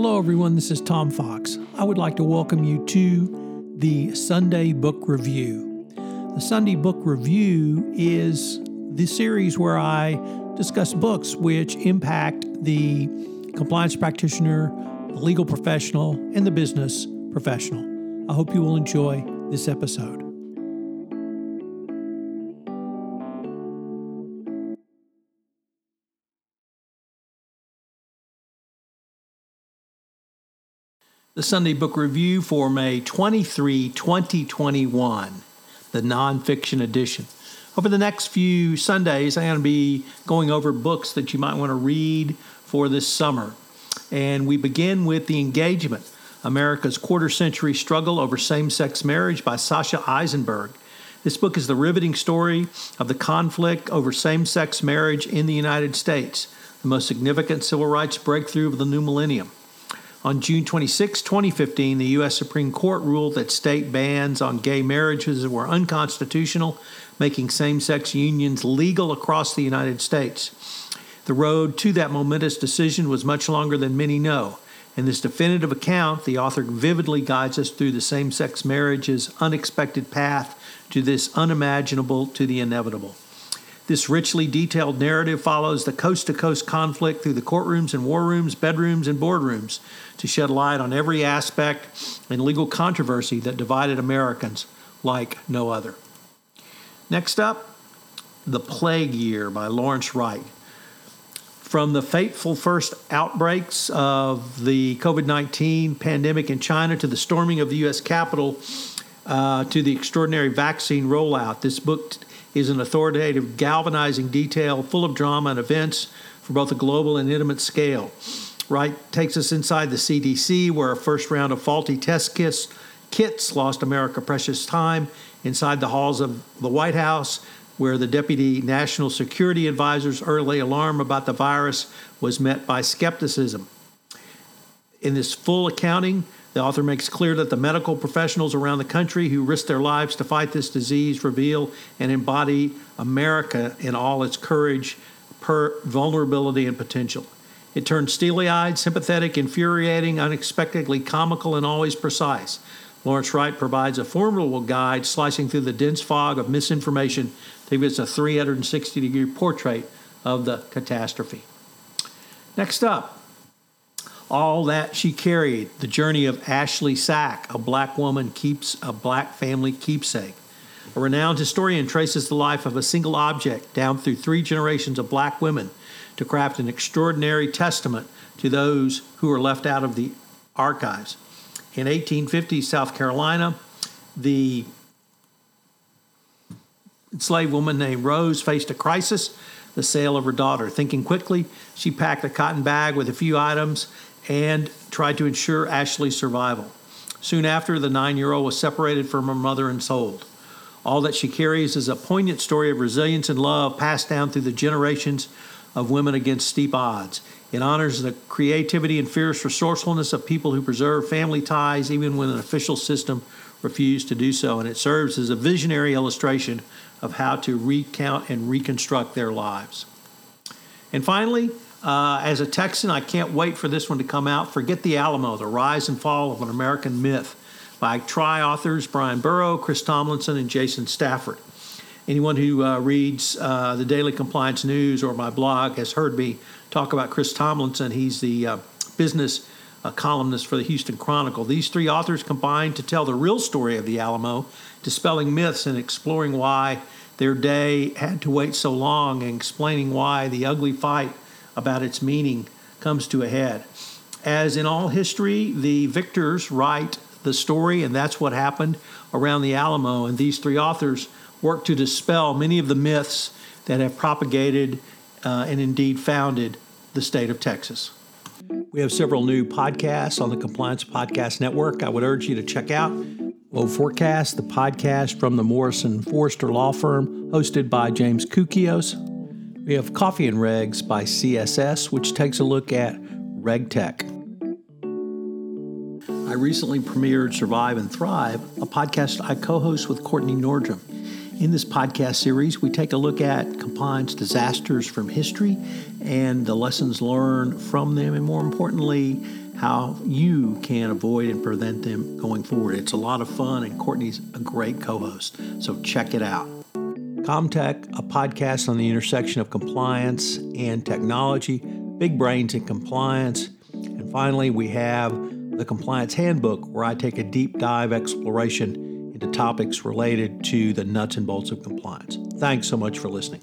Hello, everyone. This is Tom Fox. I would like to welcome you to the Sunday Book Review. The Sunday Book Review is the series where I discuss books which impact the compliance practitioner, the legal professional, and the business professional. I hope you will enjoy this episode. The Sunday Book Review for May 23, 2021, the nonfiction edition. Over the next few Sundays, I'm going to be going over books that you might want to read for this summer. And we begin with The Engagement America's Quarter Century Struggle Over Same Sex Marriage by Sasha Issenberg. This book is the riveting story of the conflict over same sex marriage in the United States, the most significant civil rights breakthrough of the new millennium. On June 26, 2015, the U.S. Supreme Court ruled that state bans on gay marriages were unconstitutional, making same sex unions legal across the United States. The road to that momentous decision was much longer than many know. In this definitive account, the author vividly guides us through the same sex marriage's unexpected path to this unimaginable to the inevitable. This richly detailed narrative follows the coast to coast conflict through the courtrooms and war rooms, bedrooms, and boardrooms to shed light on every aspect and legal controversy that divided Americans like no other. Next up, The Plague Year by Lawrence Wright. From the fateful first outbreaks of the COVID 19 pandemic in China to the storming of the U.S. Capitol uh, to the extraordinary vaccine rollout, this book is an authoritative, galvanizing detail full of drama and events for both a global and intimate scale. Wright takes us inside the CDC, where a first round of faulty test kits, kits lost America precious time, inside the halls of the White House, where the Deputy National Security Advisor's early alarm about the virus was met by skepticism. In this full accounting, the author makes clear that the medical professionals around the country who risk their lives to fight this disease reveal and embody America in all its courage, per vulnerability, and potential. It turns steely eyed, sympathetic, infuriating, unexpectedly comical, and always precise. Lawrence Wright provides a formidable guide slicing through the dense fog of misinformation to give us a 360 degree portrait of the catastrophe. Next up, all that she carried, the journey of Ashley Sack, a black woman keeps a black family keepsake. A renowned historian traces the life of a single object down through three generations of black women to craft an extraordinary testament to those who are left out of the archives. In 1850, South Carolina, the enslaved woman named Rose faced a crisis the sale of her daughter. Thinking quickly, she packed a cotton bag with a few items and tried to ensure Ashley's survival. Soon after, the nine year old was separated from her mother and sold. All that she carries is a poignant story of resilience and love passed down through the generations of women against steep odds. It honors the creativity and fierce resourcefulness of people who preserve family ties even when an official system refused to do so. And it serves as a visionary illustration of how to recount and reconstruct their lives. And finally, uh, as a Texan, I can't wait for this one to come out. Forget the Alamo, The Rise and Fall of an American Myth by tri authors Bryan Burrough, Chris Tomlinson, and Jason Stafford. Anyone who uh, reads uh, the Daily Compliance News or my blog has heard me talk about Chris Tomlinson. He's the uh, business uh, columnist for the Houston Chronicle. These three authors combined to tell the real story of the Alamo, dispelling myths and exploring why their day had to wait so long and explaining why the ugly fight about its meaning comes to a head. As in all history, the victors write the story, and that's what happened around the Alamo. And these three authors work to dispel many of the myths that have propagated uh, and indeed founded the state of Texas. We have several new podcasts on the Compliance Podcast Network. I would urge you to check out Low Forecast, the podcast from the Morrison Foerster Law Firm, hosted by James Koukios. We have Coffee and Regs by CSS, which takes a look at RegTech. I recently premiered Survive and Thrive, a podcast I co host with Courtney Nordrum. In this podcast series, we take a look at compliance disasters from history and the lessons learned from them, and more importantly, how you can avoid and prevent them going forward. It's a lot of fun, and Courtney's a great co host. So check it out. Comtech, a podcast on the intersection of compliance and technology, big brains in compliance. And finally, we have the Compliance Handbook, where I take a deep dive exploration into topics related to the nuts and bolts of compliance. Thanks so much for listening.